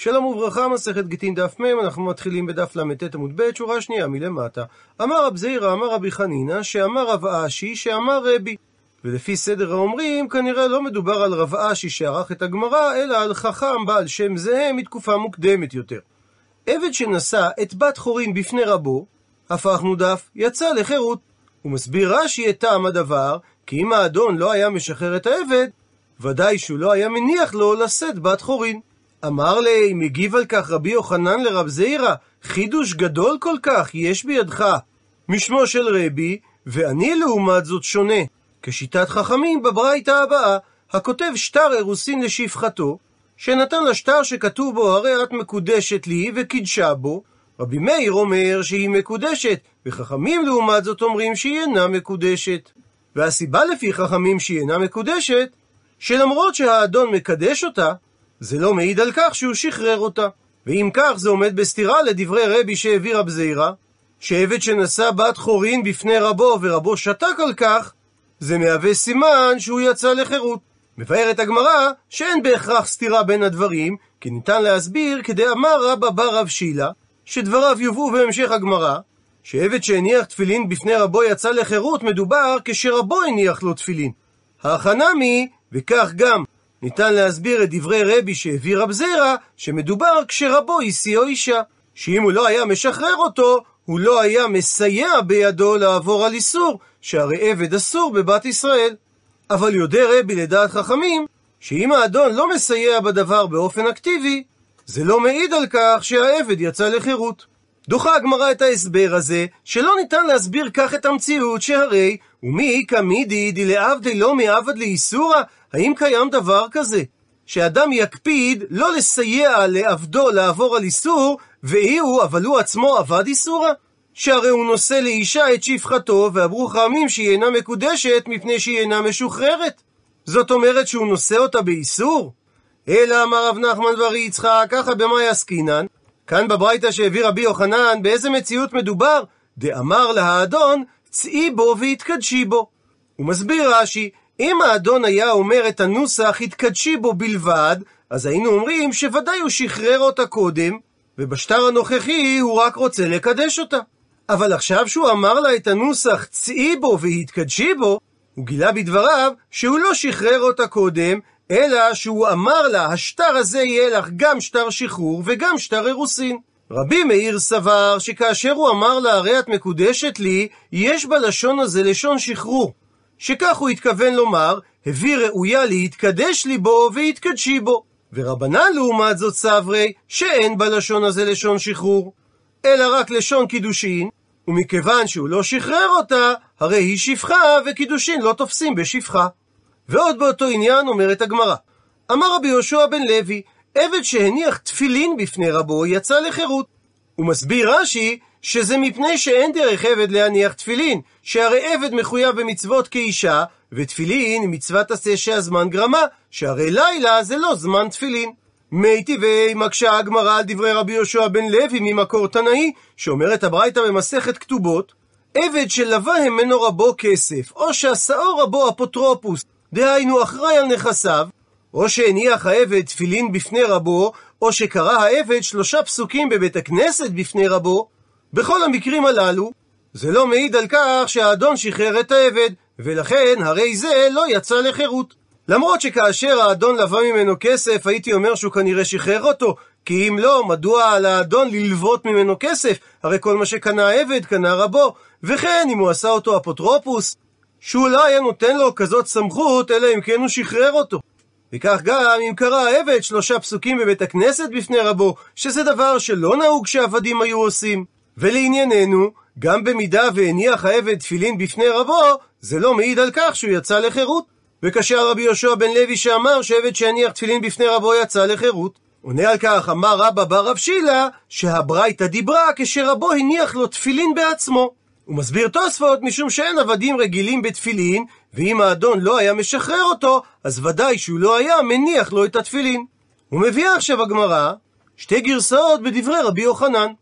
שלום וברכה, מסכת גיטין דף מ', אנחנו מתחילים בדף ל"ט עמוד ב', שורה שנייה מלמטה. אמר רב זעירא, אמר רבי חנינא, שאמר רב אשי, שאמר רבי. ולפי סדר האומרים, כנראה לא מדובר על רב אשי שערך את הגמרא, אלא על חכם בעל שם זהה מתקופה מוקדמת יותר. עבד שנשא את בת חורין בפני רבו, הפך מודף, יצא לחירות. הוא מסביר רש"י את טעם הדבר, כי אם האדון לא היה משחרר את העבד, ודאי שהוא לא היה מניח לו לשאת בת חורין. אמר לי, מגיב על כך רבי יוחנן לרב זעירא, חידוש גדול כל כך יש בידך משמו של רבי, ואני לעומת זאת שונה. כשיטת חכמים בברייתא הבאה, הכותב שטר אירוסין לשפחתו, שנתן לה שטר שכתוב בו הרי את מקודשת לי וקידשה בו, רבי מאיר אומר שהיא מקודשת, וחכמים לעומת זאת אומרים שהיא אינה מקודשת. והסיבה לפי חכמים שהיא אינה מקודשת, שלמרות שהאדון מקדש אותה, זה לא מעיד על כך שהוא שחרר אותה. ואם כך, זה עומד בסתירה לדברי רבי שהביא רב זעירא, שעבד שנשא בת חורין בפני רבו ורבו שתק על כך, זה מהווה סימן שהוא יצא לחירות. מבארת הגמרא שאין בהכרח סתירה בין הדברים, כי ניתן להסביר כדי אמר רבא בר רב שילה, שדבריו יובאו בהמשך הגמרא, שעבד שהניח תפילין בפני רבו יצא לחירות מדובר כשרבו הניח לו תפילין. מי, וכך גם ניתן להסביר את דברי רבי שהביא רב זירא, שמדובר כשרבו השיאו אישה. שאם הוא לא היה משחרר אותו, הוא לא היה מסייע בידו לעבור על איסור, שהרי עבד אסור בבת ישראל. אבל יודע רבי לדעת חכמים, שאם האדון לא מסייע בדבר באופן אקטיבי, זה לא מעיד על כך שהעבד יצא לחירות. דוחה הגמרא את ההסבר הזה, שלא ניתן להסביר כך את המציאות, שהרי ומי איכא מידי דלעבדי לא מעבד לאיסורא, האם קיים דבר כזה? שאדם יקפיד לא לסייע לעבדו לעבור על איסור, ואי הוא, אבל הוא עצמו עבד איסורא? שהרי הוא נושא לאישה את שפחתו, ואמרו חכמים שהיא אינה מקודשת מפני שהיא אינה משוחררת. זאת אומרת שהוא נושא אותה באיסור? אלא אמר רב נחמן בר יצחק, ככה במאי עסקינן? כאן בברייתא שהביא רבי יוחנן, באיזה מציאות מדובר? דאמר להאדון, צאי בו והתקדשי בו. הוא מסביר רש"י, אם האדון היה אומר את הנוסח התקדשי בו בלבד, אז היינו אומרים שוודאי הוא שחרר אותה קודם, ובשטר הנוכחי הוא רק רוצה לקדש אותה. אבל עכשיו שהוא אמר לה את הנוסח צאי בו והתקדשי בו, הוא גילה בדבריו שהוא לא שחרר אותה קודם, אלא שהוא אמר לה, השטר הזה יהיה לך גם שטר שחרור וגם שטר אירוסין. רבי מאיר סבר שכאשר הוא אמר לה, הרי את מקודשת לי, יש בלשון הזה לשון שחרור. שכך הוא התכוון לומר, הביא ראויה להתקדש לי בו והתקדשי בו. ורבנן לעומת זאת סברי, שאין בלשון הזה לשון שחרור, אלא רק לשון קידושין, ומכיוון שהוא לא שחרר אותה, הרי היא שפחה, וקידושין לא תופסים בשפחה. ועוד באותו עניין אומרת הגמרא. אמר רבי יהושע בן לוי, עבד שהניח תפילין בפני רבו יצא לחירות. הוא מסביר רש"י שזה מפני שאין דרך עבד להניח תפילין, שהרי עבד מחויב במצוות כאישה, ותפילין היא מצוות עשה שהזמן גרמה, שהרי לילה זה לא זמן תפילין. מי טבעי מקשה הגמרא על דברי רבי יהושע בן לוי ממקור תנאי, שאומרת הברייתא במסכת כתובות, עבד שלווה ממנו רבו כסף, או שעשאו רבו אפוטרופוס, דהיינו אחראי על נכסיו, או שהניח העבד תפילין בפני רבו, או שקרא העבד שלושה פסוקים בבית הכנסת בפני רבו, בכל המקרים הללו, זה לא מעיד על כך שהאדון שחרר את העבד, ולכן הרי זה לא יצא לחירות. למרות שכאשר האדון לווה ממנו כסף, הייתי אומר שהוא כנראה שחרר אותו, כי אם לא, מדוע על האדון ללוות ממנו כסף? הרי כל מה שקנה העבד, קנה רבו. וכן, אם הוא עשה אותו אפוטרופוס, שהוא לא היה נותן לו כזאת סמכות, אלא אם כן הוא שחרר אותו. וכך גם אם קרא העבד שלושה פסוקים בבית הכנסת בפני רבו, שזה דבר שלא נהוג שעבדים היו עושים. ולענייננו, גם במידה והניח העבד תפילין בפני רבו, זה לא מעיד על כך שהוא יצא לחירות. וכאשר רבי יהושע בן לוי שאמר שעבד שהניח תפילין בפני רבו יצא לחירות. עונה על כך אמר רבא בר רב שילה שהברייתא דיברה כשרבו הניח לו תפילין בעצמו. הוא מסביר תוספות משום שאין עבדים רגילים בתפילין, ואם האדון לא היה משחרר אותו, אז ודאי שהוא לא היה מניח לו את התפילין. הוא מביא עכשיו הגמרא שתי גרסאות בדברי רבי יוחנן.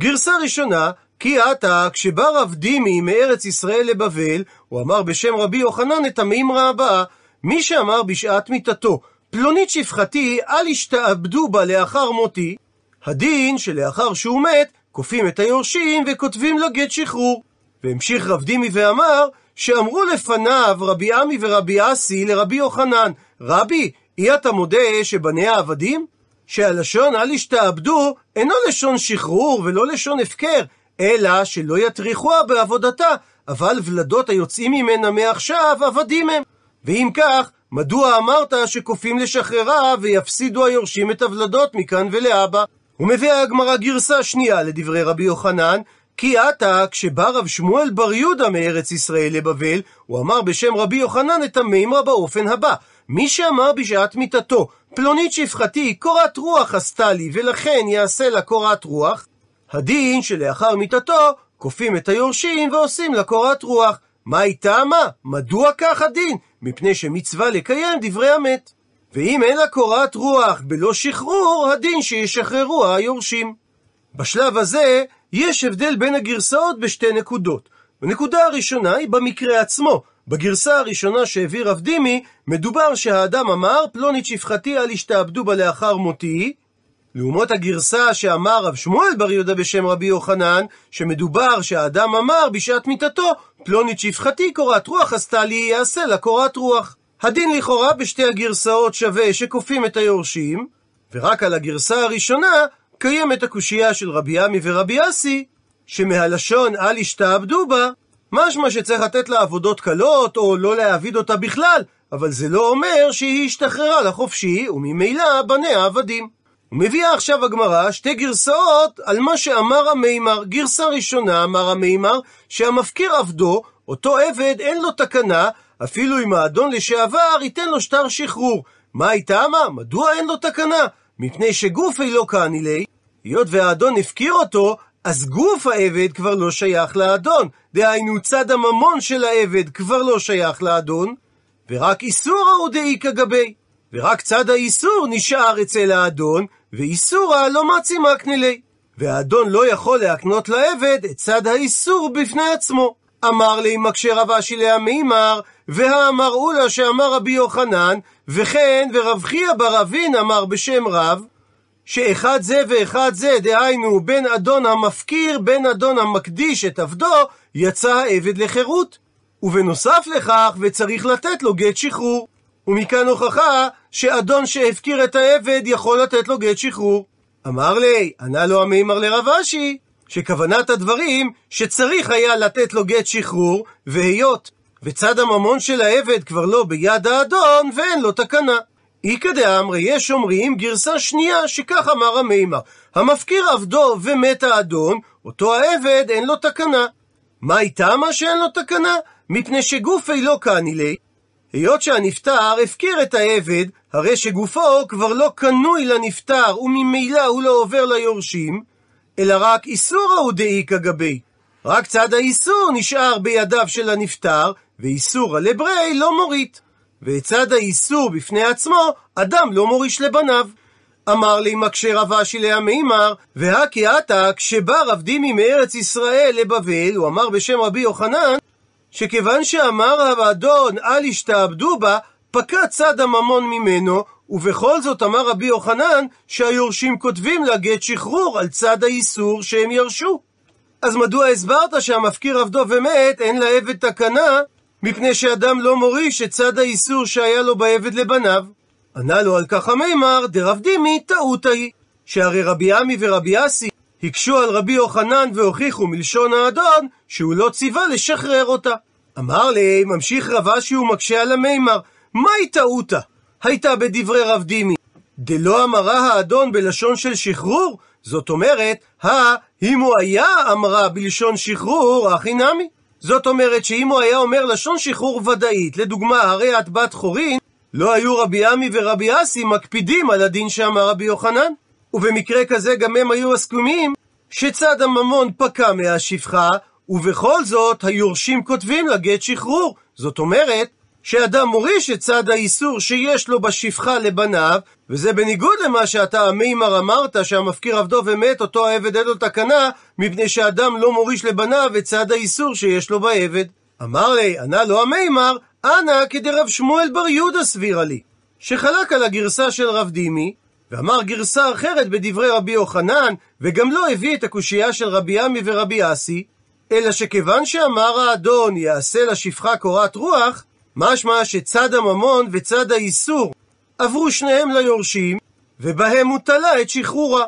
גרסה ראשונה, כי עתה, כשבא רב דימי מארץ ישראל לבבל, הוא אמר בשם רבי יוחנן את המימרה הבאה, מי שאמר בשעת מיתתו, פלונית שפחתי, אל ישתעבדו בה לאחר מותי, הדין שלאחר שהוא מת, כופים את היורשים וכותבים לו גט שחרור. והמשיך רב דימי ואמר, שאמרו לפניו רבי עמי ורבי אסי לרבי יוחנן, רבי, אי אתה מודה שבניה עבדים? שהלשון אל ישתעבדו אינו לשון שחרור ולא לשון הפקר, אלא שלא יטריחוה בעבודתה, אבל ולדות היוצאים ממנה מעכשיו עבדים הם. ואם כך, מדוע אמרת שכופים לשחררה ויפסידו היורשים את הוולדות מכאן ולהבא? ומביאה הגמרא גרסה שנייה לדברי רבי יוחנן, כי עתה, כשבא רב שמואל בר יהודה מארץ ישראל לבבל, הוא אמר בשם רבי יוחנן את המימרה באופן הבא: מי שאמר בשעת מיתתו, פלונית שפחתי, קורת רוח עשתה לי, ולכן יעשה לה קורת רוח, הדין שלאחר מיתתו, כופים את היורשים ועושים לה קורת רוח. מה היא טעמה? מדוע כך הדין? מפני שמצווה לקיים דברי המת. ואם אין לה קורת רוח בלא שחרור, הדין שישחררו היורשים. בשלב הזה, יש הבדל בין הגרסאות בשתי נקודות. הנקודה הראשונה היא במקרה עצמו. בגרסה הראשונה שהביא רב דימי, מדובר שהאדם אמר, פלונית שפחתי אל ישתעבדו בה לאחר מותי, לעומת הגרסה שאמר רב שמואל בר יהודה בשם רבי יוחנן, שמדובר שהאדם אמר בשעת מיתתו, פלונית שפחתי קורת רוח עשתה לי, יעשה לה קורת רוח. הדין לכאורה בשתי הגרסאות שווה שכופים את היורשים, ורק על הגרסה הראשונה קיימת הקושייה של רבי עמי ורבי אסי, שמהלשון אל ישתעבדו בה, משמע שצריך לתת לה עבודות קלות, או לא להעביד אותה בכלל, אבל זה לא אומר שהיא השתחררה לחופשי, וממילא בניה עבדים. ומביאה עכשיו הגמרא שתי גרסאות על מה שאמר המימר. גרסה ראשונה אמר המימר שהמפקיר עבדו, אותו עבד אין לו תקנה, אפילו אם האדון לשעבר ייתן לו שטר שחרור. מה הייתה מה? מדוע אין לו תקנה? מפני שגופי לא כאנילי, היות והאדון הפקיר אותו, אז גוף העבד כבר לא שייך לאדון. דהיינו צד הממון של העבד כבר לא שייך לאדון, ורק איסורא הוא דאיכא גבי. ורק צד האיסור נשאר אצל האדון, ואיסורא לא מעצימה קנילי. והאדון לא יכול להקנות לעבד את צד האיסור בפני עצמו. אמר לי מקשה רב אשי להמימר, והאמרו לה שאמר רבי יוחנן, וכן ורב חייא בר אבין אמר בשם רב, שאחד זה ואחד זה, דהיינו בין אדון המפקיר, בין אדון המקדיש את עבדו, יצא העבד לחירות. ובנוסף לכך, וצריך לתת לו גט שחרור. ומכאן הוכחה שאדון שהפקיר את העבד יכול לתת לו גט שחרור. אמר לי, ענה לו המימר לרב אשי, שכוונת הדברים שצריך היה לתת לו גט שחרור, והיות וצד הממון של העבד כבר לא ביד האדון ואין לו תקנה. איכא דאמרי, יש אומרים גרסה שנייה שכך אמר המימר. המפקיר עבדו ומת האדון, אותו העבד אין לו תקנה. מה איתה מה שאין לו תקנה? מפני שגופי לא קנילי, היות שהנפטר הפקיר את העבד, הרי שגופו כבר לא קנוי לנפטר, וממילא הוא לא עובר ליורשים, אלא רק איסורא הוא דאיכא גבי. רק צד האיסור נשאר בידיו של הנפטר, ואיסורא לברי לא מורית. ואת צד האיסור בפני עצמו, אדם לא מוריש לבניו. אמר לי מקשה רב אשי להמימר, והכי עתה, כשבא רב דימי מארץ ישראל לבבל, הוא אמר בשם רבי יוחנן, שכיוון שאמר האדון אל ישתעבדו בה, פקע צד הממון ממנו, ובכל זאת אמר רבי יוחנן שהיורשים כותבים לה גט שחרור על צד האיסור שהם ירשו. אז מדוע הסברת שהמפקיר עבדו ומת אין לעבד תקנה, מפני שאדם לא מוריש את צד האיסור שהיה לו בעבד לבניו? ענה לו על כך המימר, דרב דימי טעות היא, שהרי רבי עמי ורבי אסי הקשו על רבי יוחנן והוכיחו מלשון האדון שהוא לא ציווה לשחרר אותה. אמר לי, ממשיך רב אשי ומקשה על המימר, מהי טעותה? הייתה בדברי רב דימי. דלא אמרה האדון בלשון של שחרור? זאת אומרת, הא, אם הוא היה אמרה בלשון שחרור, הכי נמי. זאת אומרת שאם הוא היה אומר לשון שחרור ודאית, לדוגמה, הרי את בת חורין, לא היו רבי עמי ורבי אסי מקפידים על הדין שאמר רבי יוחנן. ובמקרה כזה גם הם היו הסכומים שצד הממון פקע מהשפחה, ובכל זאת היורשים כותבים לה גט שחרור. זאת אומרת, שאדם מוריש את צד האיסור שיש לו בשפחה לבניו, וזה בניגוד למה שאתה המימר אמרת שהמפקיר עבדו ומת, אותו העבד אין לו תקנה, מפני שאדם לא מוריש לבניו את צד האיסור שיש לו בעבד. אמר לי, ענה לו המימר, אנא כדרב שמואל בר יהודה סבירה לי. שחלק על הגרסה של רב דימי, ואמר גרסה אחרת בדברי רבי יוחנן, וגם לא הביא את הקושייה של רבי עמי ורבי אסי, אלא שכיוון שאמר האדון יעשה לשפחה קורת רוח, משמע שצד הממון וצד האיסור עברו שניהם ליורשים, ובהם הוא תלה את שחרורה.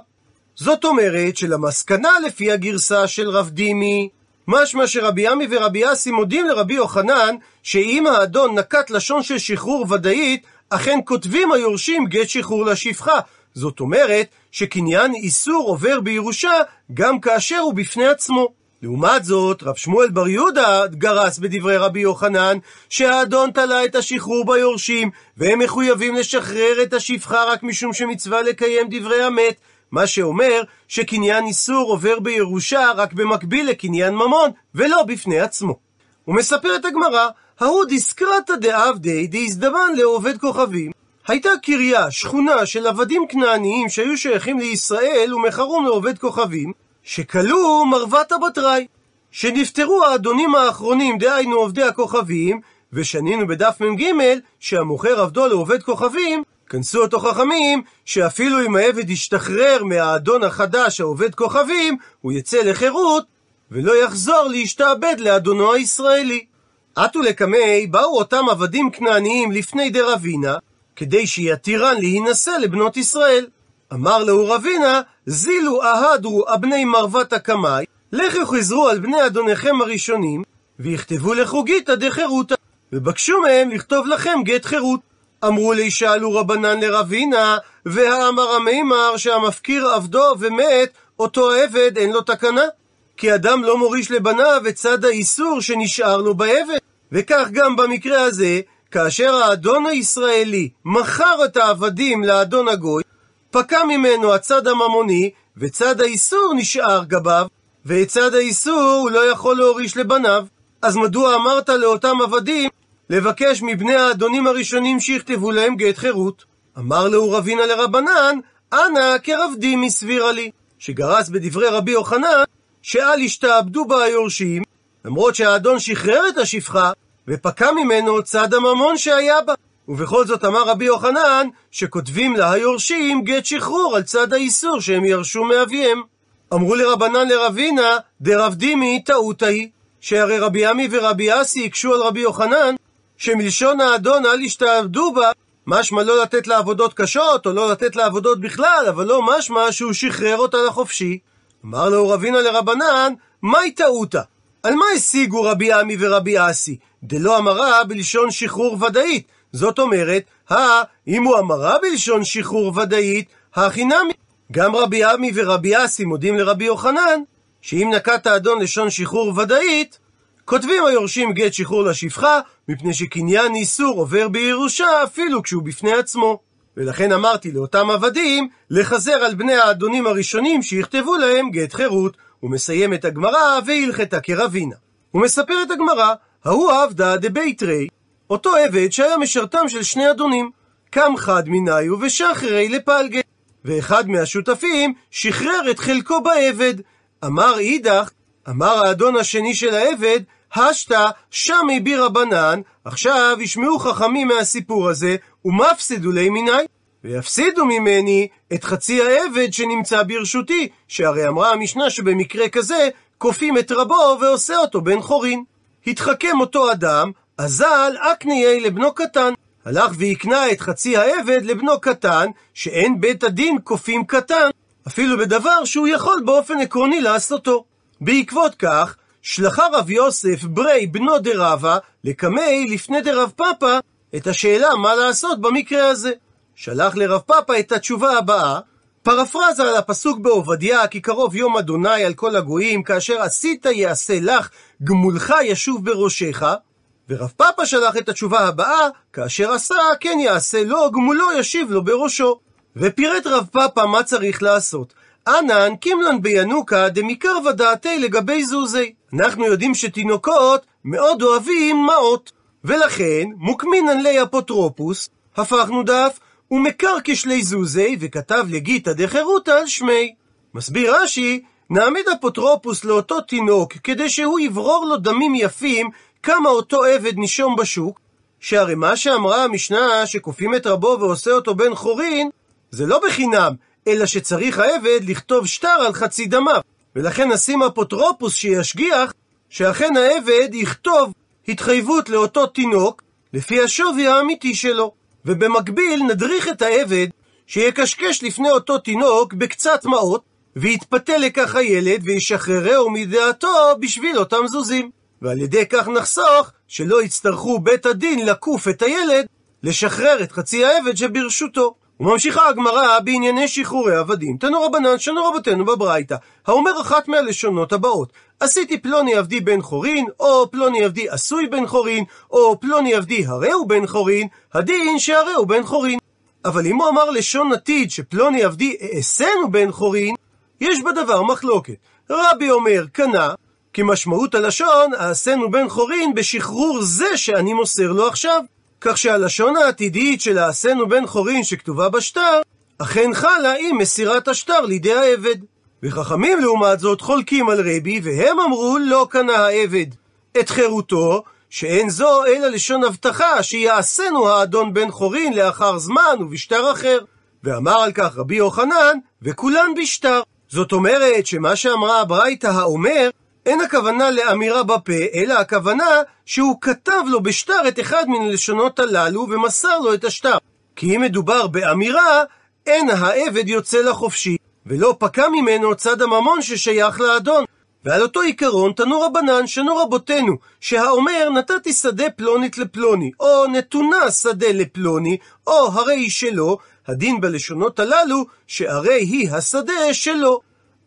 זאת אומרת שלמסקנה לפי הגרסה של רב דימי, משמע שרבי עמי ורבי אסי מודים לרבי יוחנן שאם האדון נקט לשון של שחרור ודאית, אכן כותבים היורשים גט שחרור לשפחה. זאת אומרת שקניין איסור עובר בירושה גם כאשר הוא בפני עצמו. לעומת זאת, רב שמואל בר יהודה גרס בדברי רבי יוחנן שהאדון תלה את השחרור ביורשים והם מחויבים לשחרר את השפחה רק משום שמצווה לקיים דברי המת מה שאומר שקניין איסור עובר בירושה רק במקביל לקניין ממון ולא בפני עצמו. ומספרת הגמרא, ההוא דיסקרתא דעבדי דאיזדמן לעובד כוכבים הייתה קריה, שכונה של עבדים כנעניים שהיו שייכים לישראל ומכרום לעובד כוכבים שכלו מרוות בתראי, שנפטרו האדונים האחרונים, דהיינו עובדי הכוכבים, ושנינו בדף מ"ג, שהמוכר עבדו לעובד כוכבים, כנסו אותו חכמים, שאפילו אם העבד ישתחרר מהאדון החדש העובד כוכבים, הוא יצא לחירות, ולא יחזור להשתעבד לאדונו הישראלי. עטו לקמי, באו אותם עבדים כנעניים לפני דרבינה, כדי שיתירן להינשא לבנות ישראל. אמר לו רבינה, זילו אהדרו אבני מרוות הקמאי, לכו חזרו על בני אדוניכם הראשונים, ויכתבו לחוגיתא דחירותא, ובקשו מהם לכתוב לכם גט חירות. אמרו לי שאלו רבנן לרבינה, והאמר המימר שהמפקיר עבדו ומת, אותו העבד אין לו תקנה. כי אדם לא מוריש לבניו את צד האיסור שנשאר לו בעבד. וכך גם במקרה הזה, כאשר האדון הישראלי מכר את העבדים לאדון הגוי, פקע ממנו הצד הממוני, וצד האיסור נשאר גביו, ואת צד האיסור הוא לא יכול להוריש לבניו. אז מדוע אמרת לאותם עבדים לבקש מבני האדונים הראשונים שיכתבו להם גט חירות? אמר לו רבינה לרבנן, אנא כרבדי מסבירה לי, שגרס בדברי רבי יוחנן, שאל השתעבדו בה היורשים, למרות שהאדון שחרר את השפחה, ופקע ממנו צד הממון שהיה בה. ובכל זאת אמר רבי יוחנן, שכותבים לה היורשים גט שחרור על צד האיסור שהם ירשו מאביהם. אמרו לרבנן לרבינה, דרב דימי טעותא היא, שהרי רבי עמי ורבי אסי הקשו על רבי יוחנן, שמלשון האדון אל ישתעבדו בה, משמע לא לתת לה עבודות קשות, או לא לתת לה עבודות בכלל, אבל לא משמע שהוא שחרר אותה לחופשי. אמר לו רבינה לרבנן, מהי טעותא? על מה השיגו רבי עמי ורבי אסי? דלא אמרה בלשון שחרור ודאית, זאת אומרת, הא, אם הוא אמרה בלשון שחרור ודאית, הכי נמי. גם רבי עמי ורבי אסי מודים לרבי יוחנן, שאם נקט האדון לשון שחרור ודאית, כותבים היורשים גט שחרור לשפחה, מפני שקניין איסור עובר בירושה אפילו כשהוא בפני עצמו. ולכן אמרתי לאותם עבדים, לחזר על בני האדונים הראשונים שיכתבו להם גט חירות. ומסיים את הגמרא, והלכתה כרבינה. ומספרת הגמרא, ההוא עבדה דביתרי, אותו עבד שהיה משרתם של שני אדונים. קם חד מניו ושחררי לפלגה. ואחד מהשותפים שחרר את חלקו בעבד. אמר אידך, אמר האדון השני של העבד, השתא שמי בי רבנן, עכשיו ישמעו חכמים מהסיפור הזה, ומפסידו לי מיני, ויפסידו ממני את חצי העבד שנמצא ברשותי, שהרי אמרה המשנה שבמקרה כזה, כופים את רבו ועושה אותו בן חורין. התחכם אותו אדם, אזל אקניי לבנו קטן. הלך והקנה את חצי העבד לבנו קטן, שאין בית הדין כופים קטן, אפילו בדבר שהוא יכול באופן עקרוני לעשותו. בעקבות כך, שלחה רב יוסף ברי בנו דרבה לקמי לפני דרב פאפא את השאלה מה לעשות במקרה הזה. שלח לרב פאפא את התשובה הבאה, פרפרזה על הפסוק בעובדיה, כי קרוב יום אדוני על כל הגויים, כאשר עשית יעשה לך, גמולך ישוב בראשך, ורב פאפא שלח את התשובה הבאה, כאשר עשה, כן יעשה לו, גמולו ישיב לו בראשו. ופירט רב פאפא מה צריך לעשות. אנן קימלן בינוקה דמיקר ודעתי לגבי זוזי. אנחנו יודעים שתינוקות מאוד אוהבים מעות. ולכן, מוקמינן לי אפוטרופוס, הפכנו דף, ומקר כשלי זוזי, וכתב לגיתא דחירותא על שמי. מסביר רש"י, נעמיד אפוטרופוס לאותו תינוק, כדי שהוא יברור לו דמים יפים כמה אותו עבד נישום בשוק, שהרי מה שאמרה המשנה שכופים את רבו ועושה אותו בן חורין, זה לא בחינם, אלא שצריך העבד לכתוב שטר על חצי דמיו. ולכן נשים אפוטרופוס שישגיח שאכן העבד יכתוב התחייבות לאותו תינוק לפי השווי האמיתי שלו. ובמקביל נדריך את העבד שיקשקש לפני אותו תינוק בקצת מעות, ויתפתה לכך הילד וישחררהו מדעתו בשביל אותם זוזים. ועל ידי כך נחסוך שלא יצטרכו בית הדין לקוף את הילד לשחרר את חצי העבד שברשותו. וממשיכה הגמרא בענייני שחרורי עבדים. תנו רבנן, שנו רבותינו בברייתא. האומר אחת מהלשונות הבאות, עשיתי פלוני עבדי בן חורין, או פלוני עבדי עשוי בן חורין, או פלוני עבדי הרי הוא בן חורין, הדין שהרי הוא בן חורין. אבל אם הוא אמר לשון עתיד שפלוני עבדי אעשנו בן חורין, יש בדבר מחלוקת. רבי אומר, קנה, כי משמעות הלשון, העשינו בן חורין בשחרור זה שאני מוסר לו עכשיו. כך שהלשון העתידית של העשינו בן חורין שכתובה בשטר, אכן חלה עם מסירת השטר לידי העבד. וחכמים לעומת זאת חולקים על רבי, והם אמרו לא קנה העבד את חירותו, שאין זו אלא לשון הבטחה שיעשנו האדון בן חורין לאחר זמן ובשטר אחר. ואמר על כך רבי יוחנן, וכולן בשטר. זאת אומרת שמה שאמרה הברייתא האומר, אין הכוונה לאמירה בפה, אלא הכוונה שהוא כתב לו בשטר את אחד מן הלשונות הללו ומסר לו את השטר. כי אם מדובר באמירה, אין העבד יוצא לחופשי, ולא פקע ממנו צד הממון ששייך לאדון. ועל אותו עיקרון תנו רבנן שנו רבותינו, שהאומר נתתי שדה פלונית לפלוני, או נתונה שדה לפלוני, או הרי היא שלו, הדין בלשונות הללו, שהרי היא השדה שלו.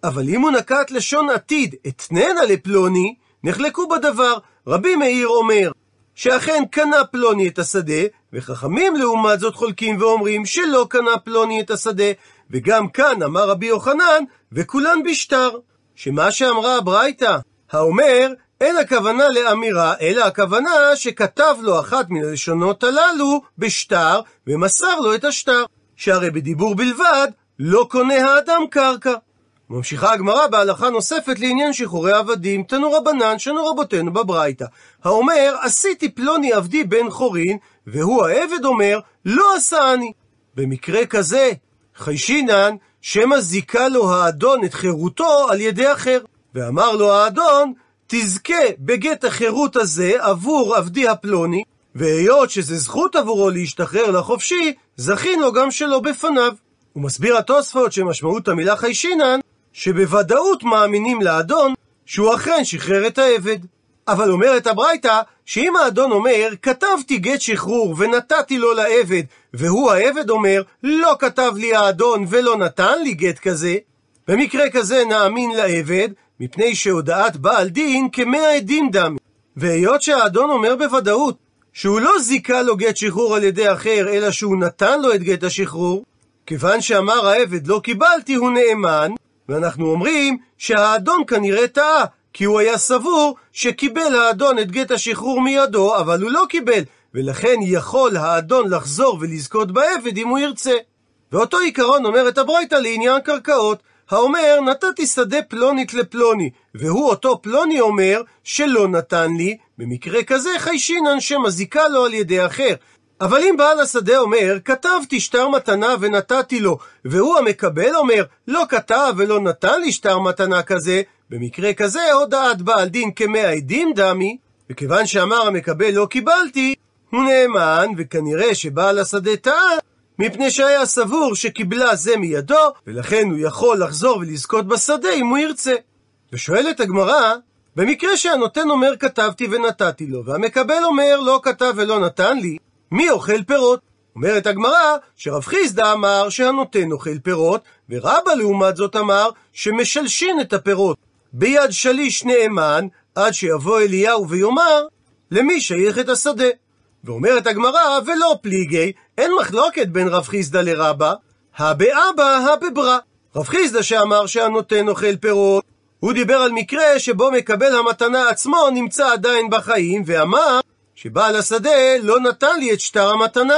אבל אם הוא נקט לשון עתיד, אתננה לפלוני, נחלקו בדבר. רבי מאיר אומר, שאכן קנה פלוני את השדה, וחכמים לעומת זאת חולקים ואומרים שלא קנה פלוני את השדה, וגם כאן אמר רבי יוחנן, וכולן בשטר. שמה שאמרה הברייתא, האומר, אין הכוונה לאמירה, אלא הכוונה שכתב לו אחת מן הלשונות הללו בשטר, ומסר לו את השטר. שהרי בדיבור בלבד, לא קונה האדם קרקע. ממשיכה הגמרא בהלכה נוספת לעניין שחרורי עבדים, תנו רבנן, שנו רבותינו בברייתא. האומר, עשיתי פלוני עבדי בן חורין, והוא העבד אומר, לא עשה אני. במקרה כזה, חיישינן, שמא זיכה לו האדון את חירותו על ידי אחר. ואמר לו האדון, תזכה בגט החירות הזה עבור עבדי הפלוני, והיות שזה זכות עבורו להשתחרר לחופשי, זכין לו גם שלא בפניו. הוא מסביר התוספות שמשמעות המילה חיישינן, שבוודאות מאמינים לאדון שהוא אכן שחרר את העבד. אבל אומרת הברייתא, שאם האדון אומר, כתבתי גט שחרור ונתתי לו לעבד, והוא העבד אומר, לא כתב לי האדון ולא נתן לי גט כזה, במקרה כזה נאמין לעבד, מפני שהודעת בעל דין כמאה עדים דמי. והיות שהאדון אומר בוודאות שהוא לא זיכה לו גט שחרור על ידי אחר, אלא שהוא נתן לו את גט השחרור, כיוון שאמר העבד לא קיבלתי, הוא נאמן, ואנחנו אומרים שהאדון כנראה טעה, כי הוא היה סבור שקיבל האדון את גט השחרור מידו, אבל הוא לא קיבל, ולכן יכול האדון לחזור ולזכות בעבד אם הוא ירצה. ואותו עיקרון אומרת הברייתא לעניין קרקעות. האומר, נתתי שדה פלונית לפלוני, והוא אותו פלוני אומר שלא נתן לי, במקרה כזה חיישינן שמזיקה לו על ידי אחר. אבל אם בעל השדה אומר, כתבתי שטר מתנה ונתתי לו, והוא המקבל אומר, לא כתב ולא נתן לי שטר מתנה כזה, במקרה כזה הודעת בעל דין כמאה עדים דמי, וכיוון שאמר המקבל לא קיבלתי, הוא נאמן, וכנראה שבעל השדה טעה, מפני שהיה סבור שקיבלה זה מידו, ולכן הוא יכול לחזור ולזכות בשדה אם הוא ירצה. ושואלת הגמרא, במקרה שהנותן אומר כתבתי ונתתי לו, והמקבל אומר לא כתב ולא נתן לי, מי אוכל פירות? אומרת הגמרא שרב חיסדא אמר שהנותן אוכל פירות, ורבא לעומת זאת אמר שמשלשין את הפירות. ביד שליש נאמן, עד שיבוא אליהו ויאמר, למי שייך את השדה? ואומרת הגמרא, ולא פליגי, אין מחלוקת בין רב חיסדא לרבא, הבאבא הבברא. רב חיסדא שאמר שהנותן אוכל פירות, הוא דיבר על מקרה שבו מקבל המתנה עצמו נמצא עדיין בחיים, ואמר שבעל השדה לא נתן לי את שטר המתנה.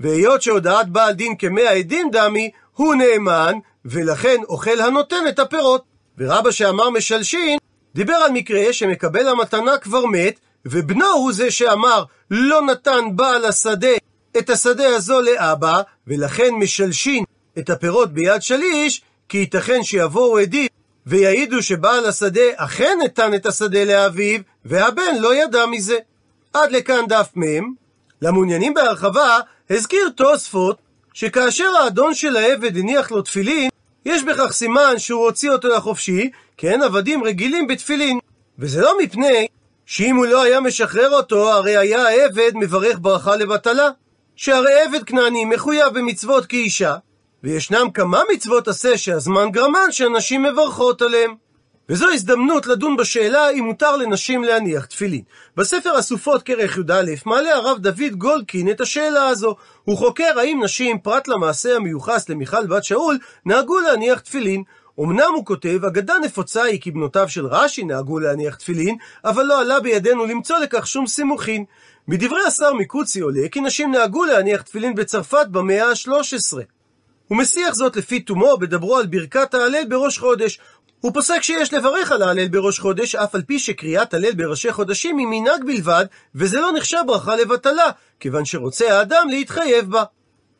והיות שהודעת בעל דין כמאה עדים דמי, הוא נאמן, ולכן אוכל הנותן את הפירות. ורבא שאמר משלשין, דיבר על מקרה שמקבל המתנה כבר מת, ובנו הוא זה שאמר, לא נתן בעל השדה את השדה הזו לאבא, ולכן משלשין את הפירות ביד שליש, כי ייתכן שיבואו עדים ויעידו שבעל השדה אכן נתן את השדה לאביו, והבן לא ידע מזה. עד לכאן דף מ', למעוניינים בהרחבה, הזכיר תוספות שכאשר האדון של העבד הניח לו תפילין, יש בכך סימן שהוא הוציא אותו לחופשי, כי אין עבדים רגילים בתפילין. וזה לא מפני שאם הוא לא היה משחרר אותו, הרי היה העבד מברך ברכה לבטלה. שהרי עבד כנעני מחויב במצוות כאישה, וישנם כמה מצוות עשה שהזמן גרמן שהנשים מברכות עליהם. וזו הזדמנות לדון בשאלה אם מותר לנשים להניח תפילין. בספר הסופות כרך י"א מעלה הרב דוד גולדקין את השאלה הזו. הוא חוקר האם נשים, פרט למעשה המיוחס למיכל בת שאול, נהגו להניח תפילין. אמנם הוא כותב, אגדה נפוצה היא כי בנותיו של רש"י נהגו להניח תפילין, אבל לא עלה בידינו למצוא לכך שום סימוכין. מדברי השר מקוצי עולה כי נשים נהגו להניח תפילין בצרפת במאה ה-13. הוא מסיח זאת לפי תומו בדברו על ברכת ההלל בראש חודש. הוא פוסק שיש לברך על ההלל בראש חודש, אף על פי שקריאת הלל בראשי חודשים היא מנהג בלבד, וזה לא נחשב ברכה לבטלה, כיוון שרוצה האדם להתחייב בה.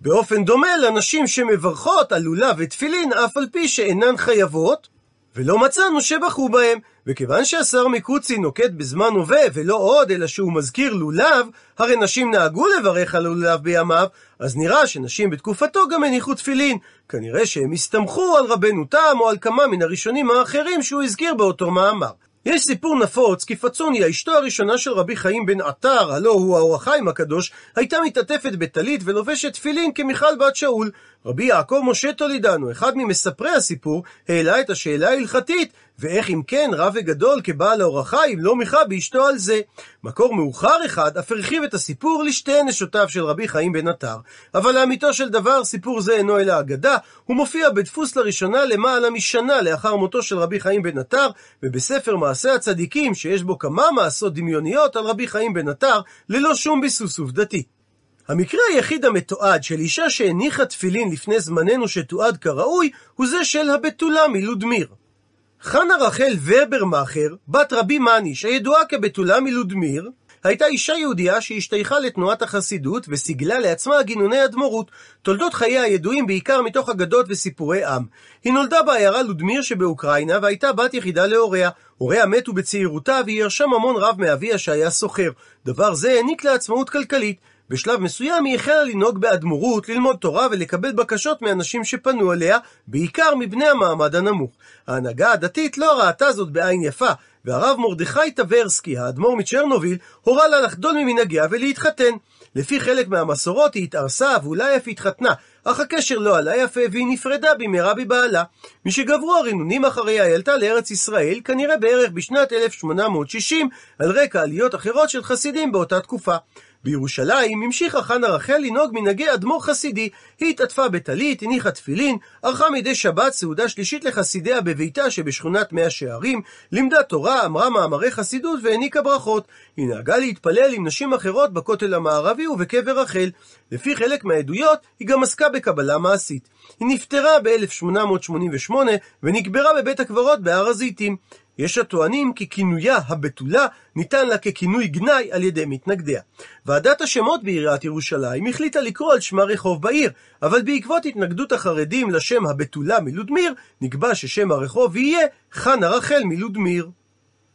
באופן דומה לנשים שמברכות על לולב ותפילין, אף על פי שאינן חייבות, ולא מצאנו שבחו בהם. וכיוון שהשר מקוצי נוקט בזמן הווה, ולא עוד, אלא שהוא מזכיר לולב, הרי נשים נהגו לברך על לולב בימיו, אז נראה שנשים בתקופתו גם הניחו תפילין. כנראה שהם הסתמכו על רבנו תם או על כמה מן הראשונים האחרים שהוא הזכיר באותו מאמר. יש סיפור נפוץ כי פצוניה, אשתו הראשונה של רבי חיים בן עטר, הלא הוא האור החיים הקדוש, הייתה מתעטפת בטלית ולובשת תפילין כמיכל בת שאול. רבי יעקב משה טולידנו, אחד ממספרי הסיפור, העלה את השאלה ההלכתית, ואיך אם כן רב וגדול כבעל האור החיים לא מיכה באשתו על זה. מקור מאוחר אחד אף הרחיב את הסיפור לשתי נשותיו של רבי חיים בן עטר. אבל לאמיתו של דבר סיפור זה אינו אלא אגדה, הוא מופיע בדפוס לראשונה למעלה משנה לאחר מותו של רבי חיים בן עטר, ובספר מעשה הצדיקים שיש בו כמה מעשות דמיוניות על רבי חיים בן עטר, ללא שום ביסוס עובדתי. המקרה היחיד המתועד של אישה שהניחה תפילין לפני זמננו שתועד כראוי, הוא זה של הבתולה מלודמיר. חנה רחל ורברמאכר, בת רבי מניש, הידועה כבתולה מלודמיר, הייתה אישה יהודייה שהשתייכה לתנועת החסידות וסיגלה לעצמה גינוני אדמו"רות, תולדות חייה הידועים בעיקר מתוך אגדות וסיפורי עם. היא נולדה בעיירה לודמיר שבאוקראינה והייתה בת יחידה להוריה. הוריה מתו בצעירותה והיא ירשה ממון רב מאביה שהיה סוחר. דבר זה העניק לה עצמאות כלכלית. בשלב מסוים היא החלה לנהוג באדמו"רות, ללמוד תורה ולקבל בקשות מאנשים שפנו אליה, בעיקר מבני המעמד הנמוך. ההנהגה הדתית לא ראתה זאת בעין יפה, והרב מרדכי טברסקי, האדמו"ר מצ'רנוביל, הורה לה לחדול ממנהגיה ולהתחתן. לפי חלק מהמסורות היא התארסה ואולי אף התחתנה, אך הקשר לא עלה יפה והיא נפרדה במהרה מבעלה. משגברו הרינונים אחריה היא עלתה לארץ ישראל, כנראה בערך בשנת 1860, על רקע עליות אחרות של חסידים באותה תקופה. בירושלים המשיכה חנה רחל לנהוג מנהגי אדמו"ר חסידי. היא התעטפה בטלית, הניחה תפילין, ערכה מדי שבת סעודה שלישית לחסידיה בביתה שבשכונת מאה שערים, לימדה תורה, אמרה מאמרי חסידות והעניקה ברכות. היא נהגה להתפלל עם נשים אחרות בכותל המערבי ובקבר רחל. לפי חלק מהעדויות, היא גם עסקה בקבלה מעשית. היא נפטרה ב-1888 ונקברה בבית הקברות בהר הזיתים. יש הטוענים כי כינויה הבתולה ניתן לה ככינוי גנאי על ידי מתנגדיה. ועדת השמות בעיריית ירושלים החליטה לקרוא על שמה רחוב בעיר, אבל בעקבות התנגדות החרדים לשם הבתולה מלודמיר, נקבע ששם הרחוב יהיה חנה רחל מלודמיר.